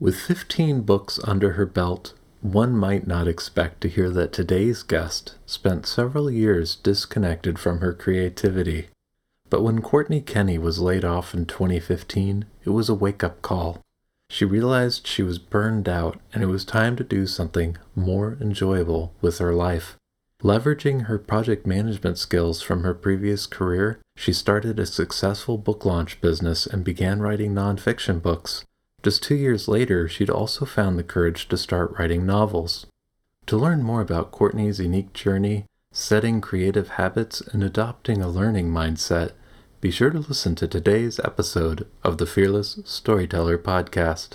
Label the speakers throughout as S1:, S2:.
S1: With 15 books under her belt, one might not expect to hear that today's guest spent several years disconnected from her creativity. But when Courtney Kenney was laid off in 2015, it was a wake up call. She realized she was burned out and it was time to do something more enjoyable with her life. Leveraging her project management skills from her previous career, she started a successful book launch business and began writing nonfiction books. Just two years later, she'd also found the courage to start writing novels. To learn more about Courtney's unique journey, setting creative habits, and adopting a learning mindset, be sure to listen to today's episode of the Fearless Storyteller podcast.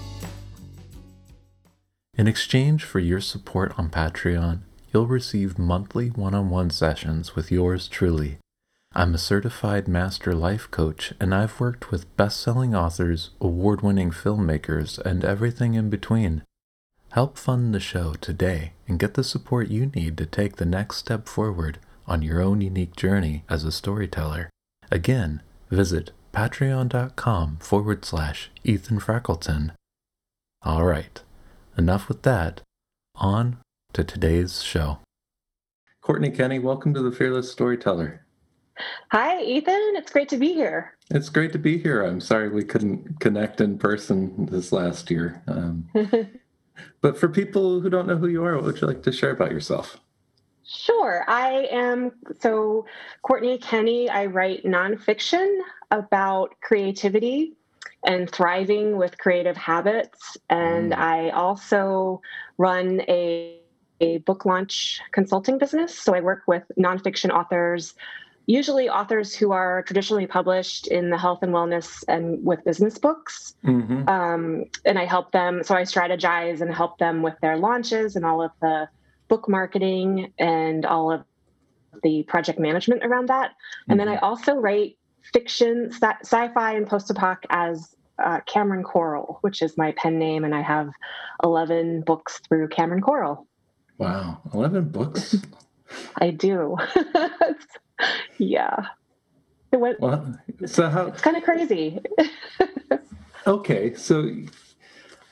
S1: In exchange for your support on Patreon, you'll receive monthly one on one sessions with yours truly. I'm a certified master life coach, and I've worked with best selling authors, award winning filmmakers, and everything in between. Help fund the show today and get the support you need to take the next step forward on your own unique journey as a storyteller. Again, visit patreon.com forward slash Ethan Freckleton. All right enough with that. On to today's show. Courtney Kenney, welcome to the Fearless Storyteller.
S2: Hi, Ethan. It's great to be here.
S1: It's great to be here. I'm sorry we couldn't connect in person this last year. Um, but for people who don't know who you are, what would you like to share about yourself?
S2: Sure. I am so Courtney Kenney. I write nonfiction about creativity and thriving with creative habits. And mm. I also run a, a book launch consulting business. So I work with nonfiction authors, usually authors who are traditionally published in the health and wellness and with business books. Mm-hmm. Um, and I help them, so I strategize and help them with their launches and all of the book marketing and all of the project management around that. And mm-hmm. then I also write fiction, sci-fi, and post-apoc as uh, Cameron Coral, which is my pen name, and I have eleven books through Cameron Coral.
S1: Wow, eleven books!
S2: I do. yeah.
S1: It went, well, so how?
S2: It's kind of crazy.
S1: okay, so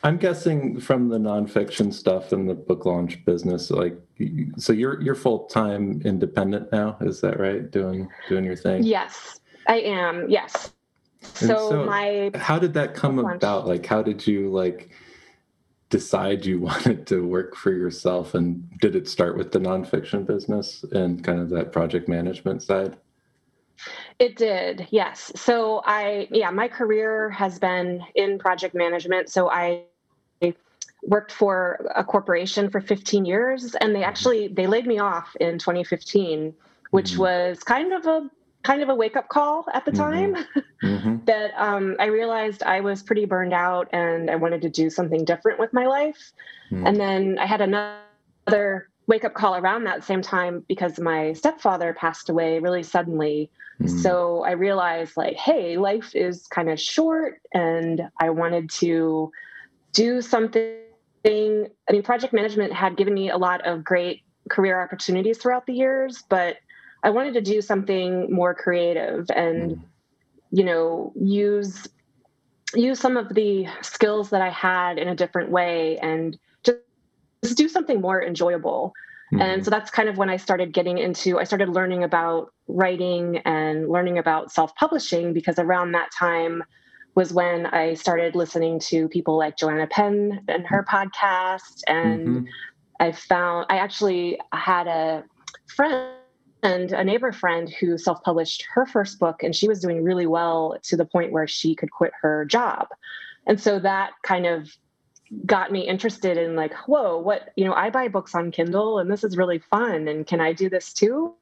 S1: I'm guessing from the nonfiction stuff and the book launch business, like, so you're you're full time independent now, is that right? Doing doing your thing?
S2: Yes, I am. Yes. So, so, my
S1: how did that come about? Like, how did you like decide you wanted to work for yourself? And did it start with the nonfiction business and kind of that project management side?
S2: It did, yes. So I, yeah, my career has been in project management. So I worked for a corporation for 15 years, and they mm-hmm. actually they laid me off in 2015, which mm-hmm. was kind of a kind of a wake up call at the mm-hmm. time mm-hmm. that um, I realized I was pretty burned out and I wanted to do something different with my life. Mm-hmm. And then I had another wake up call around that same time because my stepfather passed away really suddenly. Mm-hmm. So I realized, like, hey, life is kind of short and I wanted to do something. I mean, project management had given me a lot of great career opportunities throughout the years, but I wanted to do something more creative and, mm. you know, use use some of the skills that I had in a different way and just, just do something more enjoyable. Mm-hmm. And so that's kind of when I started getting into, I started learning about writing and learning about self publishing because around that time was when I started listening to people like Joanna Penn and her podcast. And mm-hmm. I found, I actually had a friend and a neighbor friend who self-published her first book and she was doing really well to the point where she could quit her job and so that kind of got me interested in like, whoa, what, you know, I buy books on Kindle and this is really fun. And can I do this too?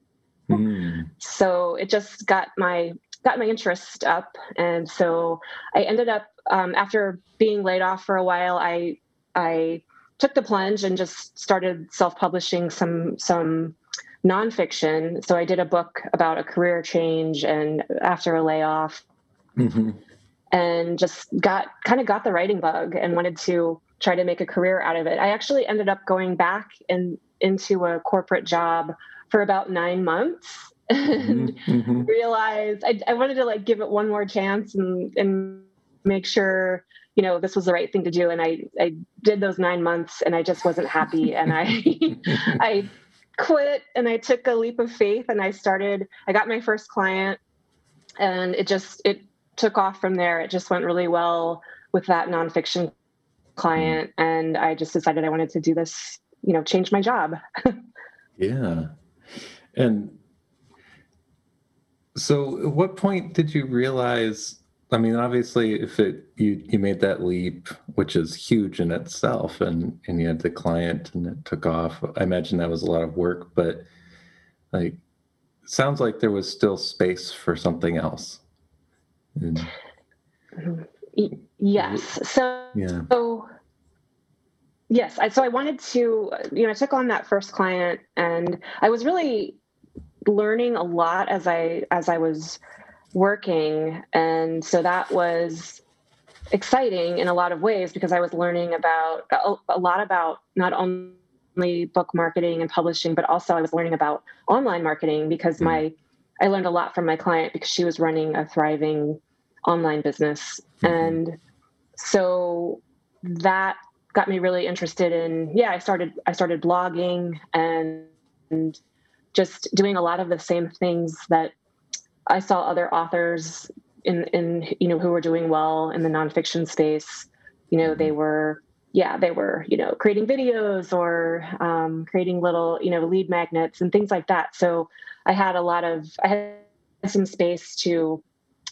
S2: Mm. So it just got my got my interest up. And so I ended up um, after being laid off for a while, I I took the plunge and just started self-publishing some some nonfiction. So I did a book about a career change and after a layoff. Mm-hmm and just got kind of got the writing bug and wanted to try to make a career out of it. I actually ended up going back and into a corporate job for about nine months and mm-hmm. mm-hmm. realized I, I, wanted to like give it one more chance and and make sure you know this was the right thing to do and I I did those nine months and I just wasn't happy and I I quit and I took a leap of faith and I started I got my first client and it just it took off from there. It just went really well with that nonfiction client. Mm-hmm. And I just decided I wanted to do this, you know, change my job.
S1: yeah. And so at what point did you realize I mean, obviously, if it you you made that leap, which is huge in itself, and and you had the client and it took off. I imagine that was a lot of work, but like, sounds like there was still space for something else. Mm-hmm.
S2: Yes. So, yeah. so yes, I, so I wanted to, you know, I took on that first client and I was really learning a lot as I, as I was working. And so that was exciting in a lot of ways because I was learning about a, a lot about not only book marketing and publishing, but also I was learning about online marketing because mm-hmm. my, I learned a lot from my client because she was running a thriving online business. Mm-hmm. And so that got me really interested in yeah, I started I started blogging and, and just doing a lot of the same things that I saw other authors in in you know who were doing well in the nonfiction space. You know, they mm-hmm. were yeah, they were you know creating videos or um, creating little you know lead magnets and things like that. So I had a lot of I had some space to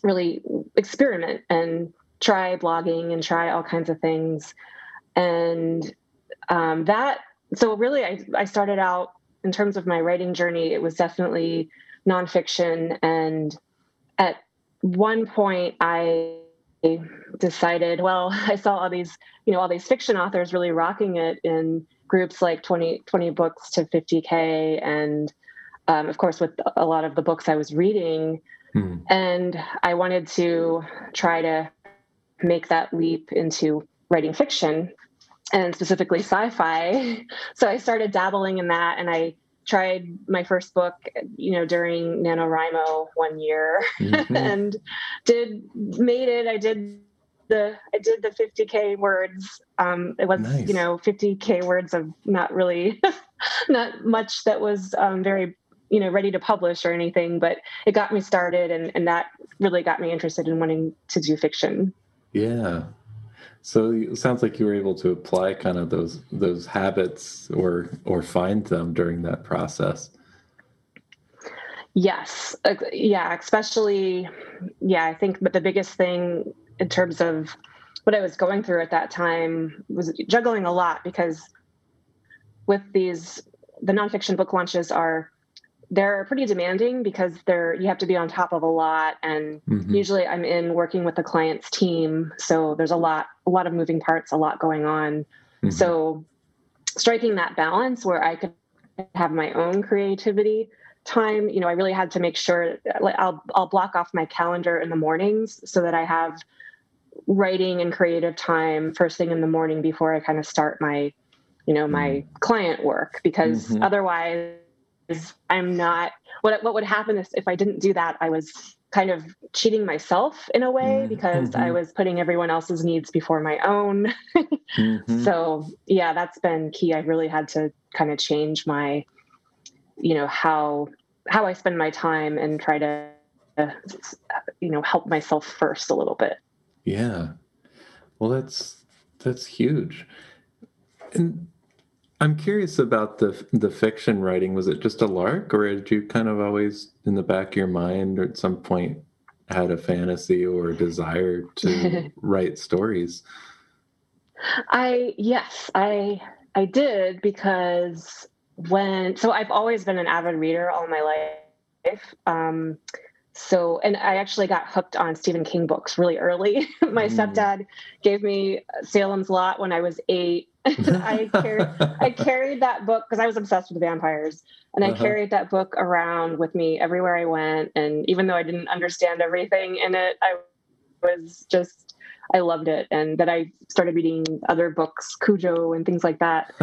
S2: really experiment and try blogging and try all kinds of things. And um, that, so really, I, I started out in terms of my writing journey, it was definitely nonfiction. And at one point, I decided, well, I saw all these, you know, all these fiction authors really rocking it in groups like 20, 20 books to 50K. And um, of course, with a lot of the books I was reading, Hmm. And I wanted to try to make that leap into writing fiction and specifically sci-fi. So I started dabbling in that and I tried my first book, you know, during NaNoWriMo one year mm-hmm. and did made it. I did the I did the 50k words. Um, it was nice. you know 50k words of not really not much that was um, very you know ready to publish or anything but it got me started and, and that really got me interested in wanting to do fiction
S1: yeah so it sounds like you were able to apply kind of those those habits or or find them during that process.
S2: Yes. Yeah especially yeah i think but the biggest thing in terms of what i was going through at that time was juggling a lot because with these the nonfiction book launches are they're pretty demanding because they're you have to be on top of a lot and mm-hmm. usually i'm in working with the client's team so there's a lot a lot of moving parts a lot going on mm-hmm. so striking that balance where i could have my own creativity time you know i really had to make sure i'll i'll block off my calendar in the mornings so that i have writing and creative time first thing in the morning before i kind of start my you know my mm-hmm. client work because mm-hmm. otherwise I'm not what what would happen is if I didn't do that, I was kind of cheating myself in a way mm-hmm. because mm-hmm. I was putting everyone else's needs before my own. mm-hmm. So yeah, that's been key. I really had to kind of change my, you know, how how I spend my time and try to, uh, you know, help myself first a little bit.
S1: Yeah, well, that's that's huge. And I'm curious about the the fiction writing. Was it just a lark, or did you kind of always, in the back of your mind, or at some point, had a fantasy or a desire to write stories?
S2: I yes, I I did because when so I've always been an avid reader all my life. Um, so and I actually got hooked on Stephen King books really early. my mm. stepdad gave me Salem's Lot when I was eight. I carried I carried that book because I was obsessed with vampires, and I uh-huh. carried that book around with me everywhere I went. And even though I didn't understand everything in it, I was just I loved it. And then I started reading other books, Cujo and things like that.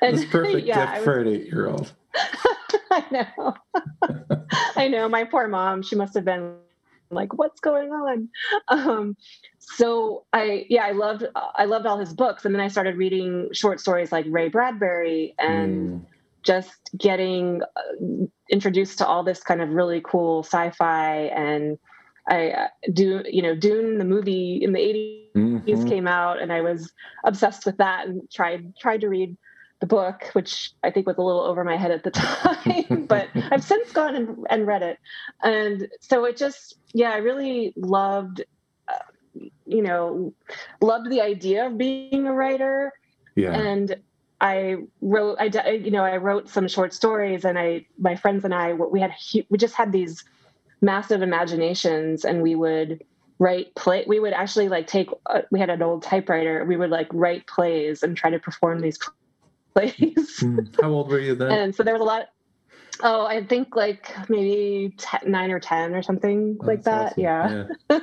S1: and, perfect yeah, gift was, for an eight year old.
S2: I know. I know. My poor mom, she must have been like, what's going on? Um, so I, yeah, I loved, I loved all his books. And then I started reading short stories like Ray Bradbury and mm. just getting uh, introduced to all this kind of really cool sci-fi and I uh, do, you know, Dune, the movie in the 80s mm-hmm. came out and I was obsessed with that and tried, tried to read the book, which I think was a little over my head at the time, but I've since gone and, and, read it. And so it just, yeah, I really loved, uh, you know, loved the idea of being a writer.
S1: Yeah.
S2: And I wrote, I, you know, I wrote some short stories and I, my friends and I, we had, we just had these massive imaginations and we would write play we would actually like take uh, we had an old typewriter we would like write plays and try to perform these plays
S1: mm. how old were you then
S2: and so there was a lot oh i think like maybe 10, 9 or 10 or something oh, like that awesome. yeah, yeah.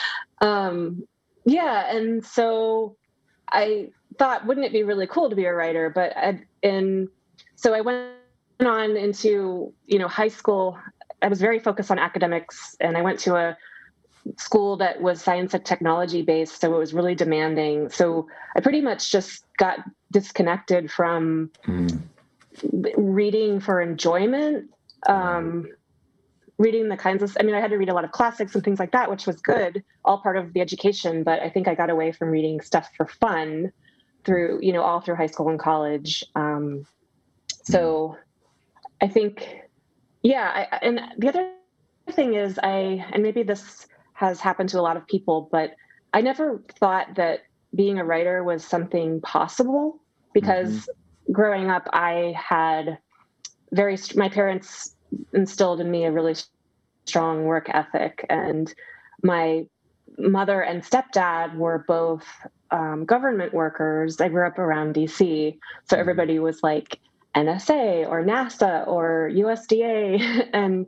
S2: um yeah and so i thought wouldn't it be really cool to be a writer but I, in so i went on into you know high school I was very focused on academics, and I went to a school that was science and technology based, so it was really demanding. So I pretty much just got disconnected from mm. reading for enjoyment. Um, reading the kinds of i mean i had to read a lot of classics and things like that which was good all part of the education but i think i got away from reading stuff for fun through you know all through high school and college um, so i think yeah I, and the other thing is i and maybe this has happened to a lot of people but i never thought that being a writer was something possible because mm-hmm. growing up i had very my parents instilled in me a really strong work ethic and my mother and stepdad were both um, government workers i grew up around dc so mm-hmm. everybody was like NSA or NASA or USDA, and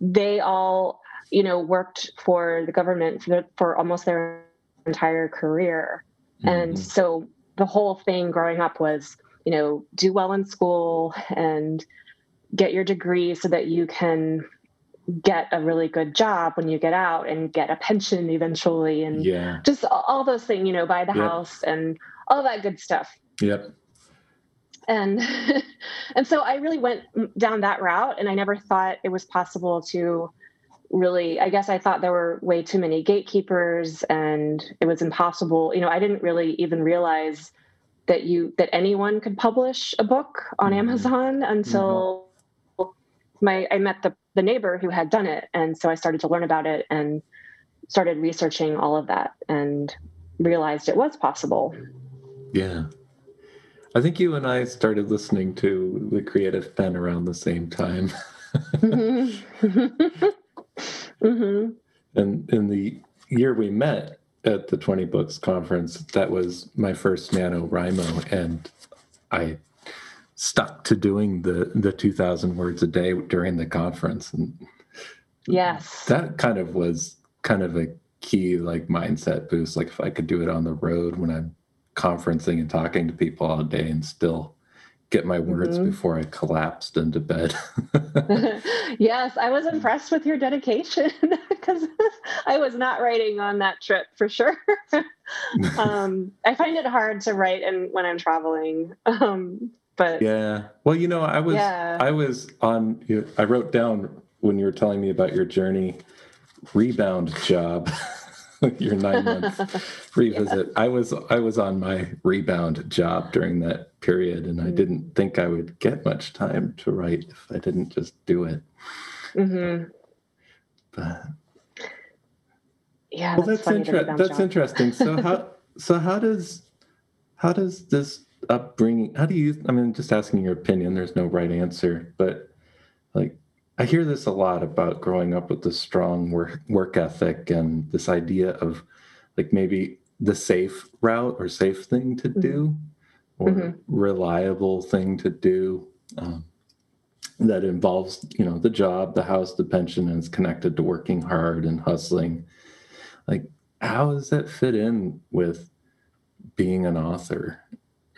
S2: they all, you know, worked for the government for, for almost their entire career. Mm-hmm. And so the whole thing growing up was, you know, do well in school and get your degree so that you can get a really good job when you get out and get a pension eventually and
S1: yeah.
S2: just all those things, you know, buy the yep. house and all that good stuff.
S1: Yep
S2: and and so i really went down that route and i never thought it was possible to really i guess i thought there were way too many gatekeepers and it was impossible you know i didn't really even realize that you that anyone could publish a book on mm-hmm. amazon until mm-hmm. my i met the the neighbor who had done it and so i started to learn about it and started researching all of that and realized it was possible
S1: yeah I think you and I started listening to the Creative Penn around the same time. mm-hmm. mm-hmm. And in the year we met at the 20 Books Conference, that was my first NaNoWriMo. And I stuck to doing the, the 2,000 words a day during the conference. And
S2: yes.
S1: That kind of was kind of a key like mindset boost. Like if I could do it on the road when I'm conferencing and talking to people all day and still get my words mm-hmm. before I collapsed into bed.
S2: yes, I was impressed with your dedication because I was not writing on that trip for sure. um, I find it hard to write and when I'm traveling. Um, but
S1: yeah, well, you know, I was yeah. I was on. You know, I wrote down when you were telling me about your journey rebound job. your nine month revisit. Yeah. I was I was on my rebound job during that period, and mm-hmm. I didn't think I would get much time to write if I didn't just do it. Mm-hmm.
S2: But yeah,
S1: Well,
S2: that's
S1: that's
S2: funny that we
S1: inter- that's interesting. So how so how does how does this upbringing? How do you? I mean, just asking your opinion. There's no right answer, but like I hear this a lot about growing up with this strong work work ethic and this idea of like maybe the safe route or safe thing to do or
S2: Mhm.
S1: reliable thing to do um, that involves you know the job the house the pension and is connected to working hard and hustling. Like how does that fit in with being an author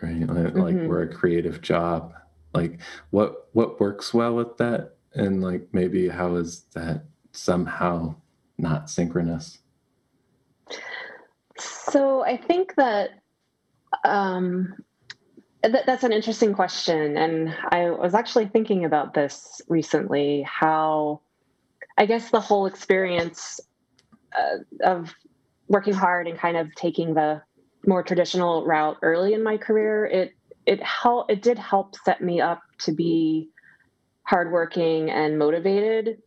S1: right? Like, like
S2: Mhm.
S1: we're a creative job? Like what what works well with that and like maybe how is that somehow not synchronous
S2: So I think that um, that that's an interesting question, and I was actually thinking about this recently. How I guess the whole experience uh, of working hard and kind of taking the more traditional route early in my career it it help it did help set me up to be hardworking and motivated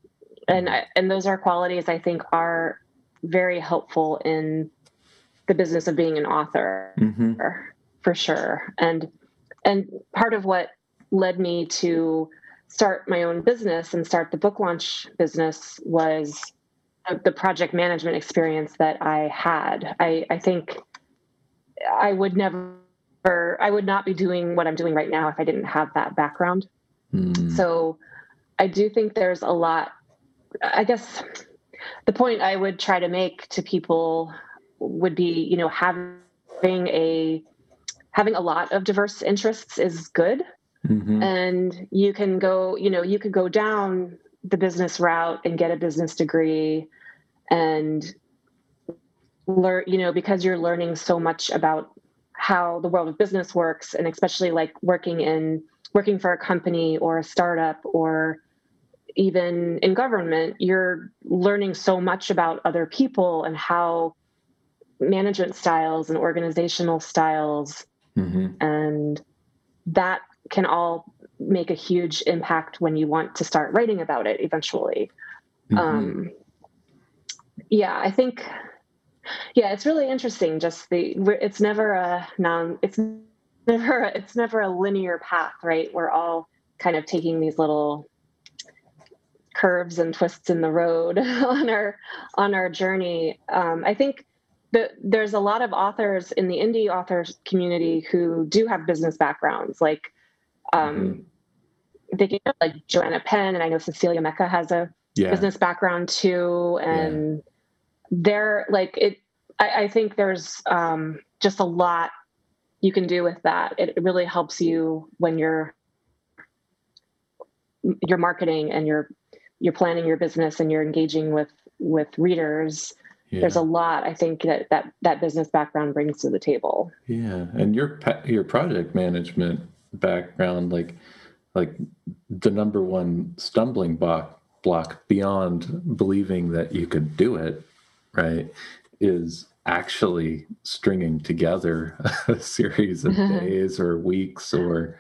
S2: and I, and those are qualities I think are very helpful in the business of being an author
S1: mm-hmm.
S2: for sure and and part of what led me to start my own business and start the book launch business was the project management experience that I had. I, I think I would never, I would not be doing what I'm doing right now if I didn't have that background.
S1: Mm
S2: So I do think there's a lot, I guess the point I would try to make to people would be, you know, having a, having a lot of diverse interests is good
S1: Mhm.
S2: and you can go you know you could go down the business route and get a business degree and learn you know because you're learning so much about how the world of business works and especially like working in working for a company or a startup or even in government you're learning so much about other people and how management styles and organizational styles
S1: Mhm.
S2: and that can all make a huge impact when you want to start writing about it eventually
S1: Mhm.
S2: um yeah i think yeah it's really interesting just the it's never a non it's never it's never a linear path right? We're all kind of taking these little curves and twists in the road on our on our journey. Um, i think that there's a lot of authors in the indie authors community who do have business backgrounds like um, thinking of like joanna penn and i know cecelia mecca has a
S1: yeah.
S2: business background too and they're like it I, I think there's um, just a lot you can do with that it really helps you when you're you're marketing and you're you're planning your business and you're engaging with with readers
S1: yeah.
S2: there's a lot i think that that that business background brings to the table
S1: Yeah, and your your project management background, like like the number one stumbling block block beyond believing that you could do it, right, is actually stringing together a series of days or weeks or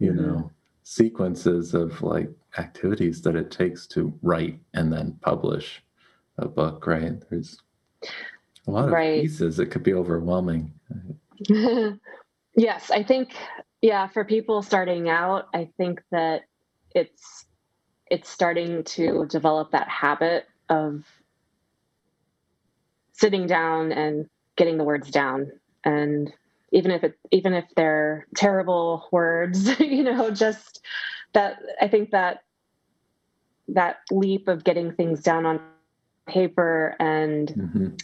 S1: you
S2: Mhm.
S1: know sequences of like activities that it takes to write and then publish a book, right? There's a lot of
S2: Right.
S1: pieces. It could be overwhelming.
S2: yes i think yeah for people starting out i think that it's it's starting to develop that habit of sitting down and getting the words down and even if it even if they're terrible words you know just that i think that that leap of getting things down on paper and
S1: Mhm.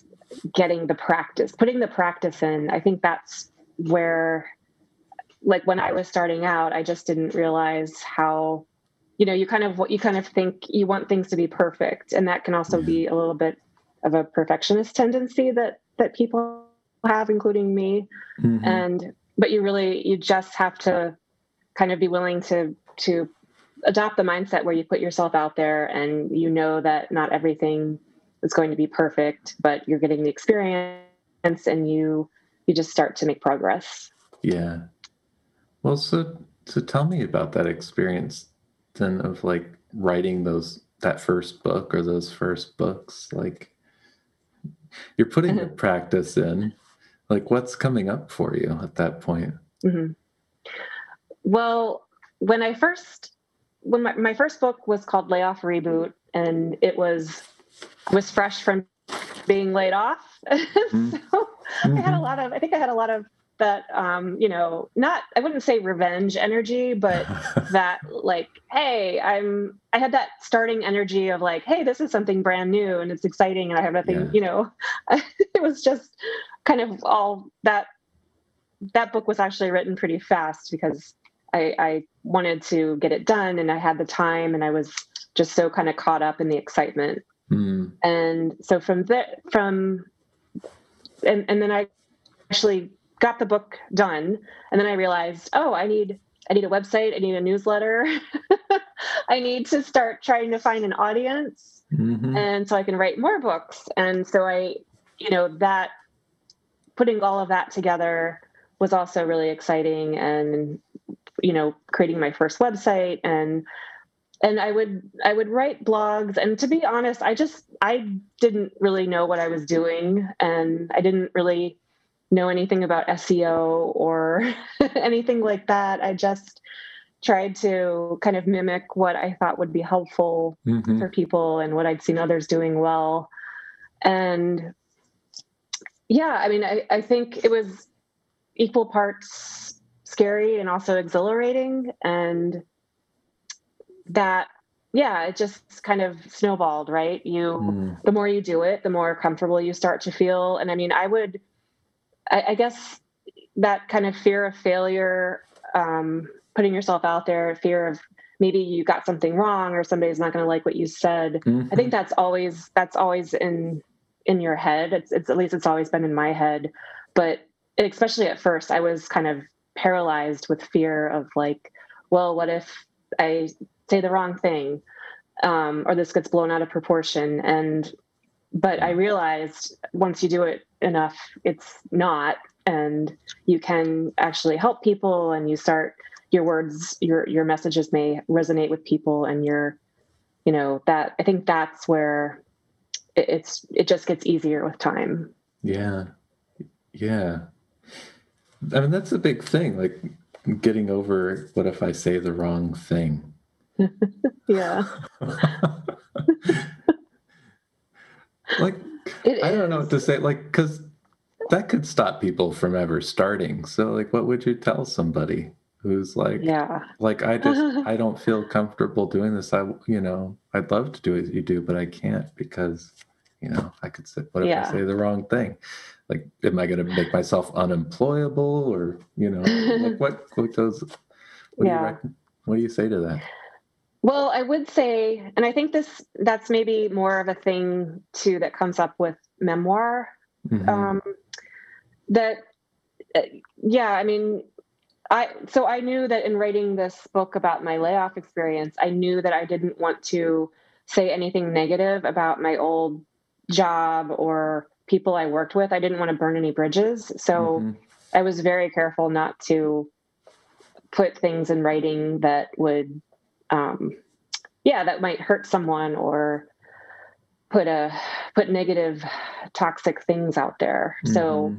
S2: getting the practice putting the practice in i think that's where like when i was starting out i just didn't realize how you know you kind of what you kind of think you want things to be perfect and that can also
S1: Yeah.
S2: be a little bit of a perfectionist tendency that that people have including me
S1: Mhm.
S2: and but you really you just have to kind of be willing to to adopt the mindset where you put yourself out there and you know that not everything is going to be perfect but you're getting the experience and you you just start to make progress
S1: Yeah. Well, so so tell me about that experience then of like writing those that first book or those first books. Like, you're putting the practice in. Like, what's coming up for you at that point?
S2: Mm-hmm. Well, when I first, when my, my first book was called Layoff Reboot, and it was was fresh from being laid off, mm-hmm. so mm-hmm. I had a mm-hmm. lot of. I think I had a lot of that um you know not i wouldn't say revenge energy but that like hey i'm i had that starting energy of like hey this is something brand new and it's exciting and i have nothing yeah. you know it was just kind of all that that book was actually written pretty fast because i i wanted to get it done and i had the time and i was just so kind of caught up in the excitement mm. and so from there from and and then i actually got the book done and then i realized oh i need i need a website i need a newsletter. I need to start trying to find an audience mm-hmm. and so i can write more books. And so i you know that putting all of that together was also really exciting and you know creating my first website. And and i would i would write blogs. And to be honest i just i didn't really know what i was doing and i didn't really know anything about SEO or anything like that. I just tried to kind of mimic what I thought would be helpful mm-hmm. for people and what I'd seen others doing well. And yeah, I mean, I, I think it was equal parts scary and also exhilarating. And that, yeah, it just kind of snowballed, right? You, mm. the more you do it, the more comfortable you start to feel. And I mean, I would, I, I guess that kind of fear of failure, um, putting yourself out there, fear of maybe you got something wrong or somebody's not going to like what you said. Mm-hmm. I think that's always that's always in in your head. It's, it's at least it's always been in my head, but especially at first, I was kind of paralyzed with fear of like, well, what if I say the wrong thing, um, or this gets blown out of proportion? And but I realized once you do it enough, it's not, and you can actually help people, and you start your words, your your messages may resonate with people, and you're, you know, that I think that's where it, it's it just gets easier with time.
S1: Yeah, yeah. I mean, that's a big thing. Like getting over what if I say the wrong thing.
S2: yeah.
S1: like it I don't know what to say. Like, because that could stop people from ever starting. So, like, what would you tell somebody who's like,
S2: yeah,
S1: like I just I don't feel comfortable doing this. I you know I'd love to do what you do, but I can't because you know I could say what if yeah. I say the wrong thing? Like, am I going to make myself unemployable or you know like what what does What yeah. do you? What do you say to that?
S2: Well, I would say, and I think this that's maybe more of a thing too that comes up with memoir. Mm-hmm. Um, that, uh, yeah, I mean, I so I knew that in writing this book about my layoff experience, I knew that I didn't want to say anything negative about my old job or people I worked with. I didn't want to burn any bridges, so mm-hmm. I was very careful not to put things in writing that would um, yeah, that might hurt someone or put a put negative, toxic things out there. Mm-hmm. So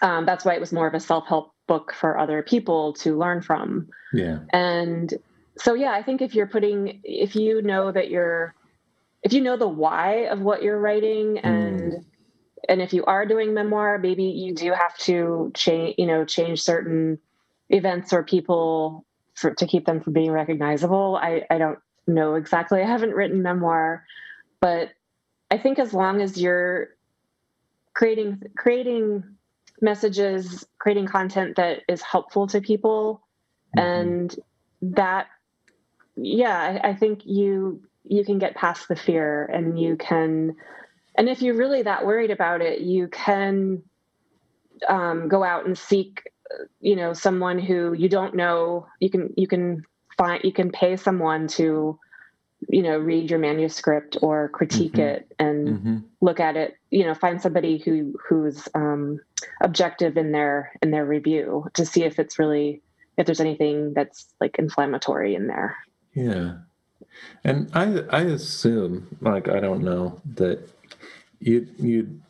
S2: um, that's why it was more of a self help book for other people to learn from.
S1: Yeah,
S2: and so yeah, I think if you're putting, if you know that you're, if you know the why of what you're writing and mm. and if you are doing memoir maybe you do have to change you know change certain events or people for, to keep them from being recognizable. I, I don't know exactly. I haven't written memoir, but I think as long as you're creating creating messages, creating content that is helpful to people, mm-hmm. and that, yeah, I, I think you you can get past the fear, and you can, and if you're really that worried about it, you can um, go out and seek you know someone who you don't know you can you can find you can pay someone to you know read your manuscript or critique mm-hmm. it and mm-hmm. look at it you know find somebody who who's um, objective in their in their review to see if it's really if there's anything that's like inflammatory in there
S1: yeah and i i assume like i don't know that you you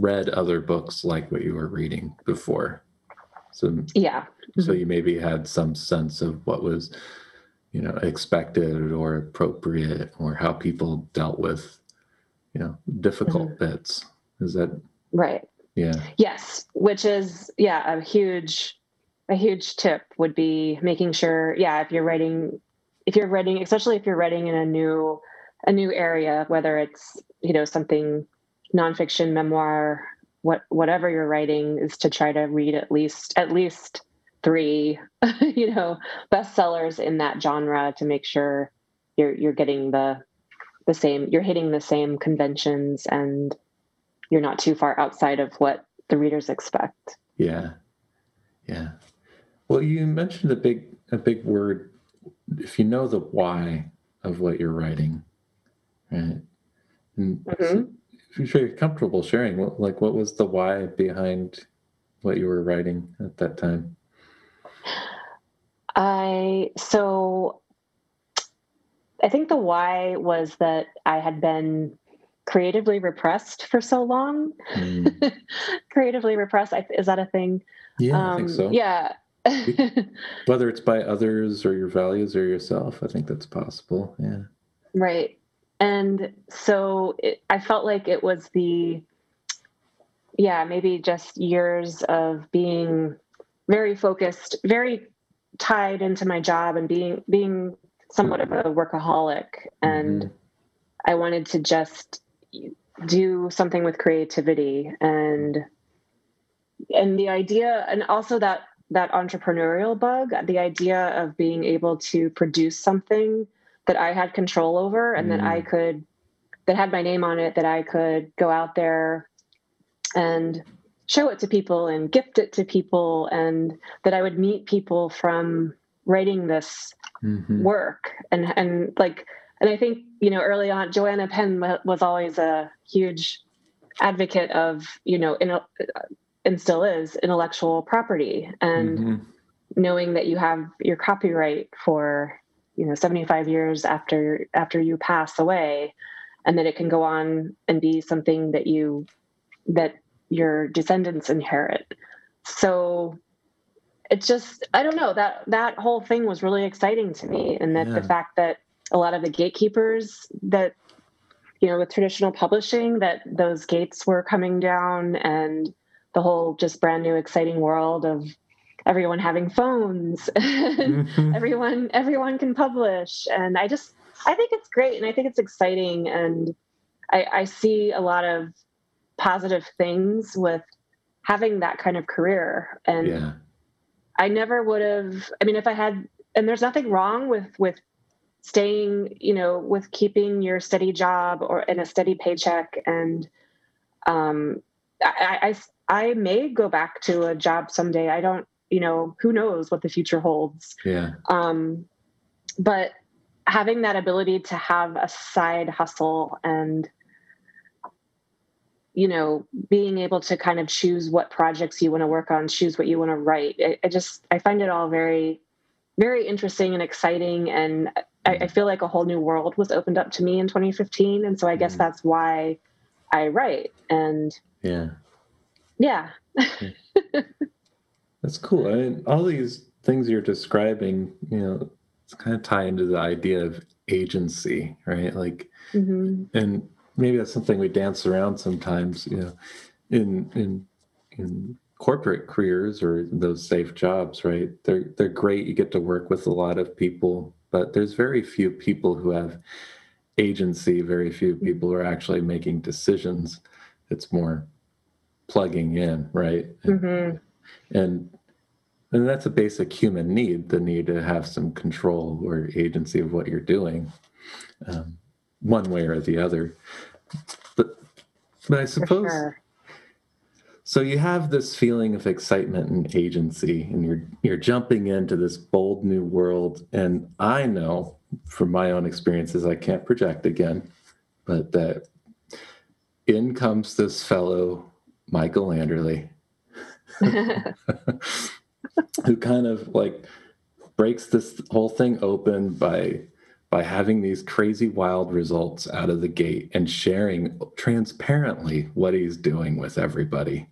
S1: read other books like what you were reading before. So
S2: yeah.
S1: So you maybe had some sense of what was, you know, expected or appropriate or how people dealt with, you know, difficult mm-hmm. bits. Is that
S2: right?
S1: Yeah.
S2: Yes, which is yeah, a huge a huge tip would be making sure yeah, if you're writing if you're writing especially if you're writing in a new a new area, whether it's, you know, something nonfiction, memoir, what whatever you're writing is to try to read at least at least three, you know, bestsellers in that genre to make sure you're you're getting the the same you're hitting the same conventions and you're not too far outside of what the readers expect.
S1: Yeah. Yeah. Well, you mentioned a big a big word if you know the why of what you're writing, right? And mm-hmm if you're comfortable sharing, what, like what was the why behind what you were writing at that time?
S2: I so I think the why was that I had been creatively repressed for so long. Mm. creatively repressed is that a thing?
S1: Yeah, um, I think um, so.
S2: Yeah.
S1: Whether it's by others or your values or yourself, I think that's possible. Yeah.
S2: Right and so it, i felt like it was the yeah maybe just years of being very focused very tied into my job and being being somewhat of a workaholic and mm-hmm. i wanted to just do something with creativity and and the idea and also that that entrepreneurial bug the idea of being able to produce something that I had control over and mm. that I mm. could that had my name on it that I could go out there and show it to people and gift it to people and that I would meet people from writing this mm-hmm. work and and like and I think you know early on Joanna Penn was always a huge advocate of you know in, and still is intellectual property and mm-hmm. knowing that you have your copyright for you know 75 years after after you pass away and that it can go on and be something that you that your descendants inherit so it's just i don't know that that whole thing was really exciting to me and that yeah. the fact that a lot of the gatekeepers that you know with traditional publishing that those gates were coming down and the whole just brand new exciting world of everyone having phones mm-hmm. everyone everyone can publish. And i just i think it's great and i think it's exciting. And I, I see a lot of positive things with having that kind of career. And yeah. i never would have i mean if i had and there's nothing wrong with with staying you know with keeping your steady job or in a steady paycheck. And um I, I i may go back to a job someday. I don't you know who knows what the future holds.
S1: Yeah.
S2: Um but having that ability to have a side hustle and you know being able to kind of choose what projects you want to work on choose what you want to write I, I, just i find it all very very interesting and exciting. And I, I, feel like a whole new world was opened up to me in 2015 and so i guess mm. that's why i write. And
S1: yeah.
S2: Yeah
S1: That's cool. I mean, all these things you're describing, you know, it's kind of tie into the idea of agency, right? Like, mm-hmm. and maybe that's something we dance around sometimes, you know, in in in corporate careers or those safe jobs, right? They're they're great. You get to work with a lot of people, but there's very few people who have agency. Very few people who are actually making decisions. It's more plugging in, right? Mm-hmm and and that's a basic human need the need to have some control or agency of what you're doing um, one way or the other but but i suppose sure. so you have this feeling of excitement and agency and you're you're jumping into this bold new world and i know from my own experiences i can't project again but that in comes this fellow michael anderle who kind of like breaks this whole thing open by by having these crazy wild results out of the gate and sharing transparently what he's doing with everybody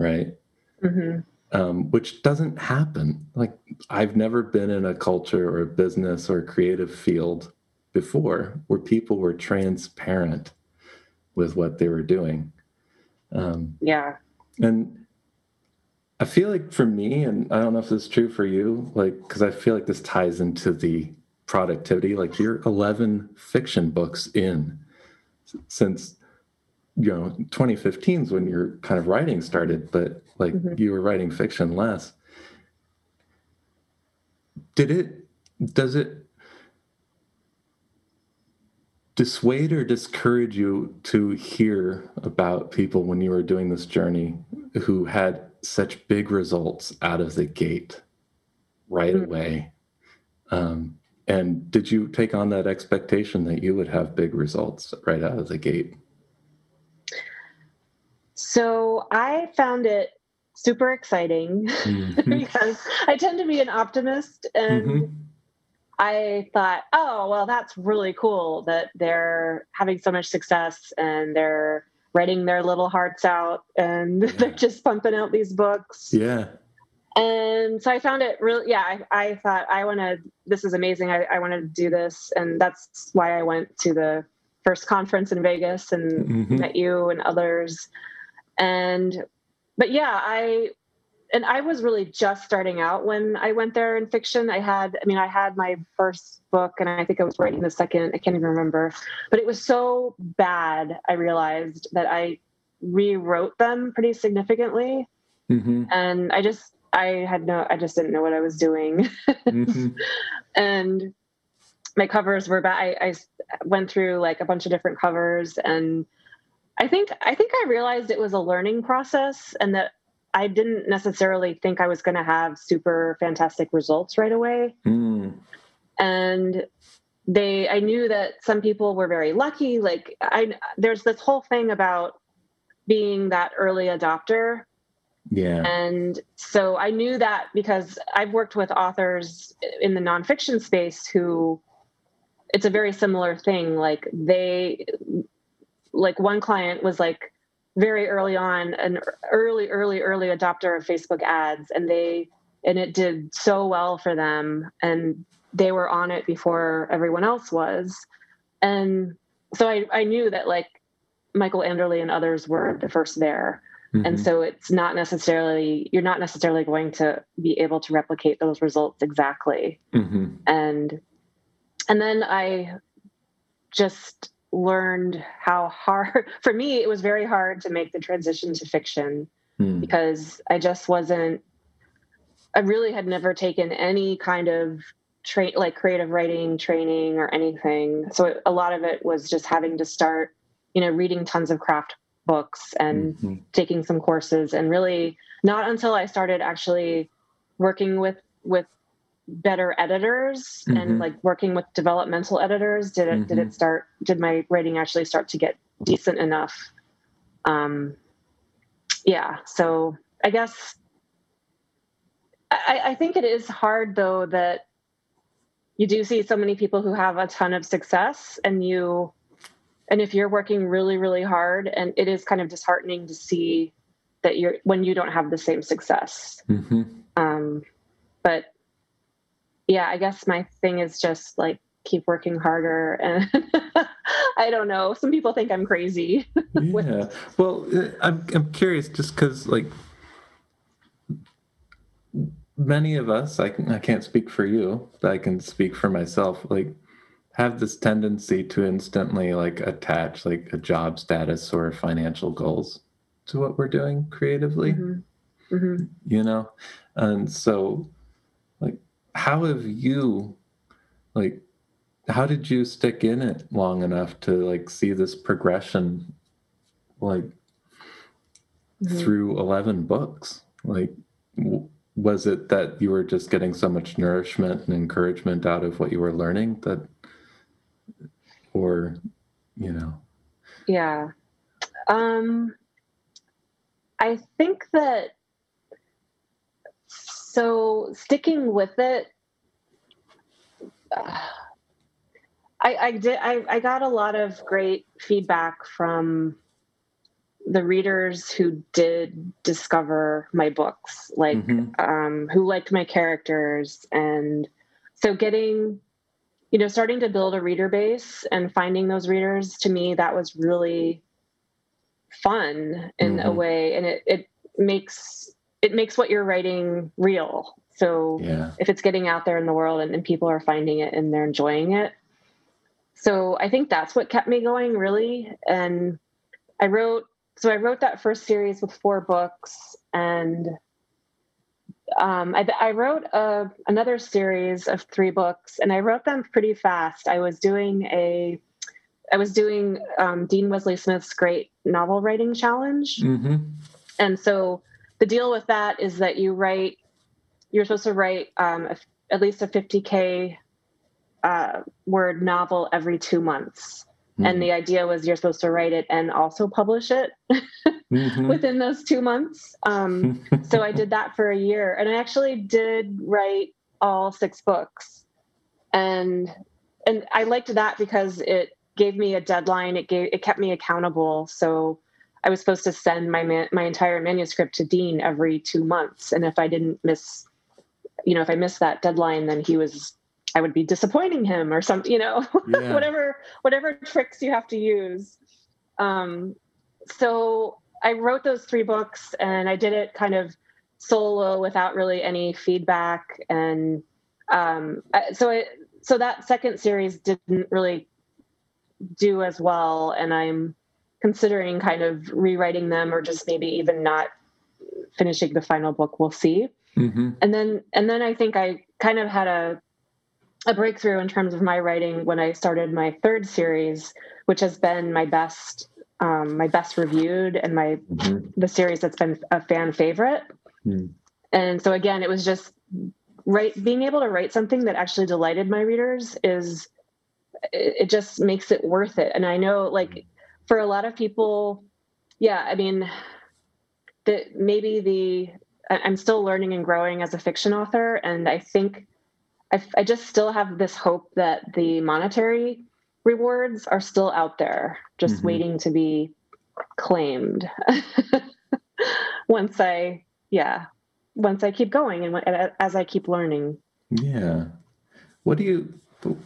S1: right? Mm-hmm. um, which doesn't happen. Like i've never been in a culture or a business or a creative field before where people were transparent with what they were doing.
S2: Um, yeah.
S1: and I feel like for me, and I don't know if this is true for you, like, because I feel like this ties into the productivity. Like, you're 11 fiction books in since, you know, 2015 is when your kind of writing started, but like mm-hmm. you were writing fiction less. Did it, does it dissuade or discourage you to hear about people when you were doing this journey who had such big results out of the gate right mm-hmm. away. Um, and did you take on that expectation that you would have big results right out of the gate?
S2: So I found it super exciting mm-hmm. because I tend to be an optimist and mm-hmm. I thought, oh, well, that's really cool that they're having so much success and they're writing their little hearts out and yeah. they're just pumping out these books.
S1: Yeah.
S2: And so I found it really, yeah, I, I thought I want to, this is amazing. I, I want to do this. And that's why I went to the first conference in Vegas and mm-hmm. met you and others. And, but yeah, I and I was really just starting out when I went there in fiction. I had, I mean, I had my first book and I think I was writing the second, I can't even remember, but it was so bad. I realized that I rewrote them pretty significantly. Mm-hmm. And I just, I had no, I just didn't know what I was doing. mm-hmm. And my covers were bad. I, I went through like a bunch of different covers and I think, I think I realized it was a learning process and that I didn't necessarily think I was going to have super fantastic results right away. Mm. And they I knew that some people were very lucky like I there's this whole thing about being that early adopter.
S1: Yeah.
S2: And so I knew that because I've worked with authors in the nonfiction space who it's a very similar thing. Like they like one client was like very early on an early early early adopter of facebook ads and they and it did so well for them and they were on it before everyone else was and so i, I knew that like michael anderle and others were the first there mm-hmm. and so it's not necessarily you're not necessarily going to be able to replicate those results exactly mm-hmm. and and then i just learned how hard for me it was very hard to make the transition to fiction hmm. because i just wasn't i really had never taken any kind of train like creative writing training or anything so it, a lot of it was just having to start you know reading tons of craft books and mm-hmm. taking some courses and really not until i started actually working with with better editors mm-hmm. and like working with developmental editors did it mm-hmm. did it mm-hmm. start did my writing actually start to get decent enough um yeah so i guess i i think it is hard though that you do see so many people who have a ton of success and you and if you're working really really hard and it is kind of disheartening to see that you're when you don't have the same success mm-hmm. um but yeah, I guess my thing is just like keep working harder and I don't know. Some people think I'm crazy.
S1: yeah. Well, uh, I'm I'm curious just cuz like many of us, I can I can't speak for you, but I can speak for myself like have this tendency to instantly like attach like a job status or financial goals to what we're doing creatively. Mm-hmm. Mm-hmm. You know? And so how have you like how did you stick in it long enough to like see this progression like mm-hmm. through 11 books? Like w- was it that you were just getting so much nourishment and encouragement out of what you were learning that or you know?
S2: Yeah. Um i think that so sticking with it uh, I, I did. I, I got a lot of great feedback from the readers who did discover my books, like mm-hmm. um, who liked my characters, and so getting, you know, starting to build a reader base and finding those readers to me that was really fun in mm-hmm. a way, and it it makes it makes what you're writing real. So yeah. if it's getting out there in the world and, and people are finding it and they're enjoying it, so I think that's what kept me going really. And I wrote, so I wrote that first series with four books and um, I, I, wrote a, another series of three books and I wrote them pretty fast. I was doing a, I was doing um, Dean Wesley Smith's great novel writing challenge. Mm-hmm. And so the deal with that is that you write, you're supposed to write um, a, at least a 50K uh, word novel every two months. Mm-hmm. And the idea was you're supposed to write it and also publish it mm-hmm. within those two months. Um, so I did that for a year. And I actually did write all six books. And and I liked that because it gave me a deadline. It gave it kept me accountable. So I was supposed to send my man, my entire manuscript to Dean every two months, and if I didn't miss, you know, if I missed that deadline, then he was I would be disappointing him or something, you know, yeah. whatever whatever tricks you have to use. Um, so I wrote those three books and I did it kind of solo without really any feedback and um, so it so that second series didn't really do as well and I'm considering kind of rewriting them or just maybe even not finishing the final book we'll see mm-hmm. and then and then I think I kind of had a a breakthrough in terms of my writing when I started my third series, which has been my best um, my best reviewed and my mm-hmm. the series that's been a fan favorite. Mm. And so again, it was just right being able to write something that actually delighted my readers is it, it just makes it worth it. And I know like for a lot of people, yeah, I mean that maybe the I'm still learning and growing as a fiction author, and I think I, I just still have this hope that the monetary rewards are still out there, just mm-hmm. waiting to be claimed. once I, yeah, once I keep going and as I keep learning.
S1: Yeah. What do you, you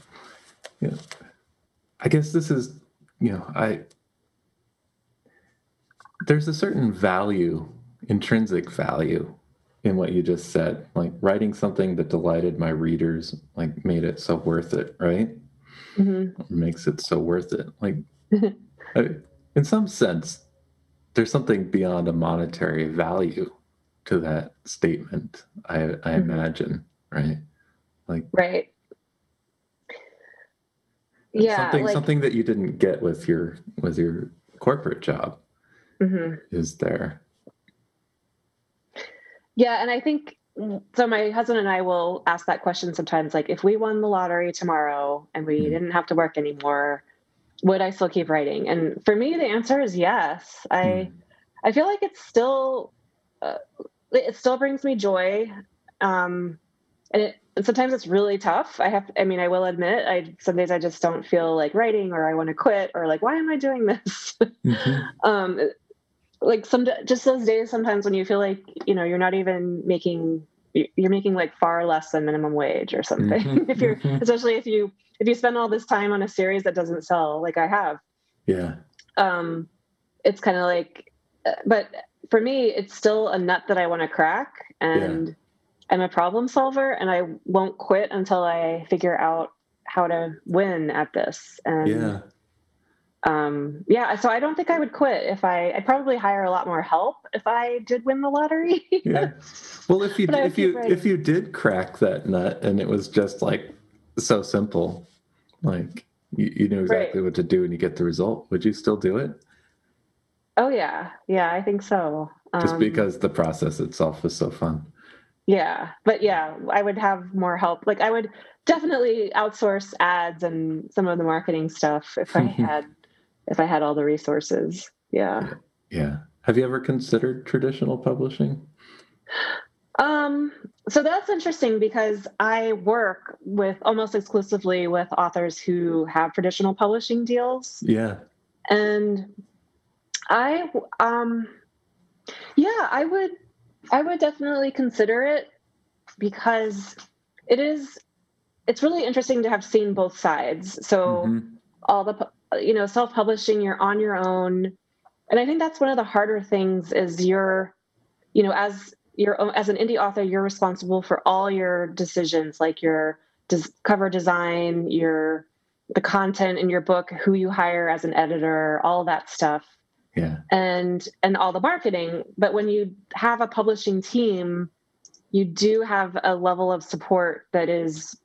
S1: know, I guess this is, you know, I, there's a certain value, intrinsic value in what you just said. Like writing something that delighted my readers like made it so worth it right? Mm-hmm. makes it so worth it. Like I, in some sense there's something beyond a monetary value to that statement i i mm-hmm. imagine right? Like
S2: right.
S1: Yeah something like, something that you didn't get with your with your corporate job mm-hmm. is there
S2: yeah, and I think so. My husband and I will ask that question sometimes. Like, if we won the lottery tomorrow and we mm-hmm. didn't have to work anymore, would I still keep writing? And for me, the answer is yes. I mm. I feel like it's still uh, it still brings me joy, um, and it and sometimes it's really tough. I have, I mean, I will admit, I some days I just don't feel like writing, or I want to quit, or like, why am I doing this? Mm-hmm. um, like some just those days sometimes when you feel like you know you're not even making you're making like far less than minimum wage or something mm-hmm. if you're mm-hmm. especially if you if you spend all this time on a series that doesn't sell like i have
S1: yeah
S2: um it's kind of like uh, but for me it's still a nut that i want to crack and yeah. i'm a problem solver and i won't quit until i figure out how to win at this and
S1: yeah
S2: um, yeah, so I don't think I would quit if I. I'd probably hire a lot more help if I did win the lottery.
S1: yeah. Well, if you if you writing. if you did crack that nut and it was just like so simple, like you, you knew exactly right. what to do and you get the result, would you still do it?
S2: Oh yeah, yeah, I think so.
S1: Just um, because the process itself is so fun.
S2: Yeah, but yeah, I would have more help. Like I would definitely outsource ads and some of the marketing stuff if I had if I had all the resources. Yeah.
S1: Yeah. Have you ever considered traditional publishing?
S2: Um, so that's interesting because I work with almost exclusively with authors who have traditional publishing deals.
S1: Yeah.
S2: And I um yeah, I would I would definitely consider it because it is it's really interesting to have seen both sides. So mm-hmm. all the you know, self-publishing, you're on your own. And I think that's one of the harder things is you're you know, as you're as an indie author, you're responsible for all your decisions, like your des- cover design, your the content in your book, who you hire as an editor, all that stuff.
S1: Yeah.
S2: And and all the marketing. But when you have a publishing team, you do have a level of support that is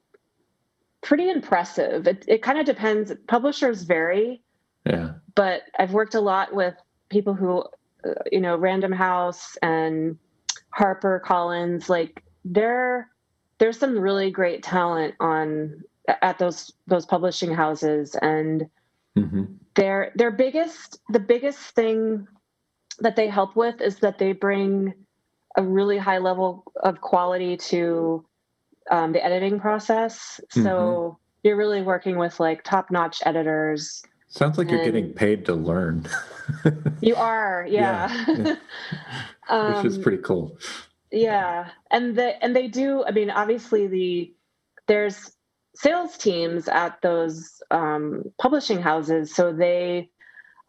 S2: pretty impressive. It it kind of depends. Publishers vary.
S1: Yeah.
S2: But I've worked a lot with people who, uh, you know, Random House and Harper Collins, like there there's some really great talent on at those those publishing houses and mm-hmm. their their biggest the biggest thing that they help with is that they bring a really high level of quality to um, the editing process. Mm-hmm. so you're really working with like top notch editors.
S1: Sounds like you're getting paid to learn.
S2: You are yeah, yeah, yeah.
S1: um, which is pretty cool.
S2: yeah. And the and they do i mean obviously the there's sales teams at those um, publishing houses. So they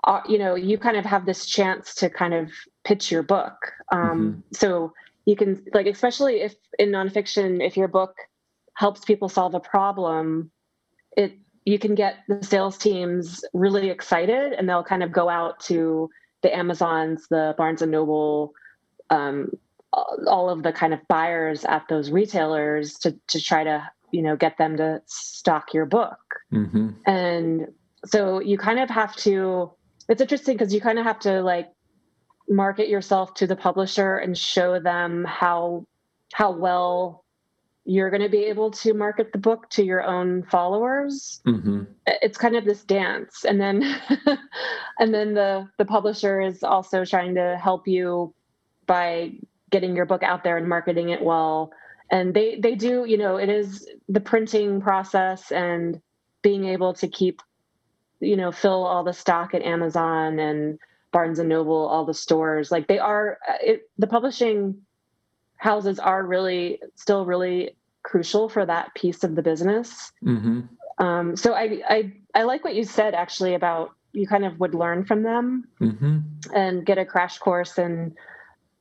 S2: are you know you kind of have this chance to kind of pitch your book. Um, mm-hmm. so you can like especially if in nonfiction if your book helps people solve a problem it you can get the sales teams really excited and they'll kind of go out to the amazons the barnes and noble um, all of the kind of buyers at those retailers to to try to you know get them to stock your book mm-hmm. and so you kind of have to it's interesting because you kind of have to like market yourself to the publisher and show them how how well you're going to be able to market the book to your own followers. Mm-hmm. it's kind of this dance. And then and then the the publisher is also trying to help you by getting your book out there and marketing it well. And they they do you know it is the printing process and being able to keep you know fill all the stock at amazon and barnes and noble all the stores like they are it, the publishing houses are really still really crucial for that piece of the business mm-hmm. um, so I, I i like what you said actually about you kind of would learn from them mm-hmm. and get a crash course in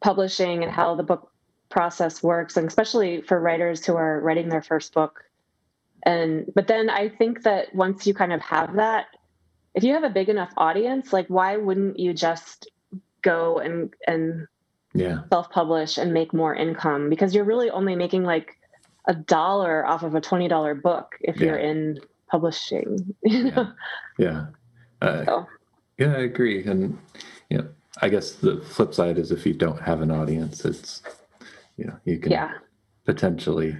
S2: publishing and how the book process works and especially for writers who are writing their first book and but then i think that once you kind of have that if you have a big enough audience like why wouldn't you just go and and
S1: yeah
S2: self-publish and make more income because you're really only making like a dollar off of a $20 book if yeah. you're in publishing
S1: yeah yeah uh, so. yeah i agree and you know I guess the flip side is if you don't have an audience, it's you know you can
S2: yeah.
S1: potentially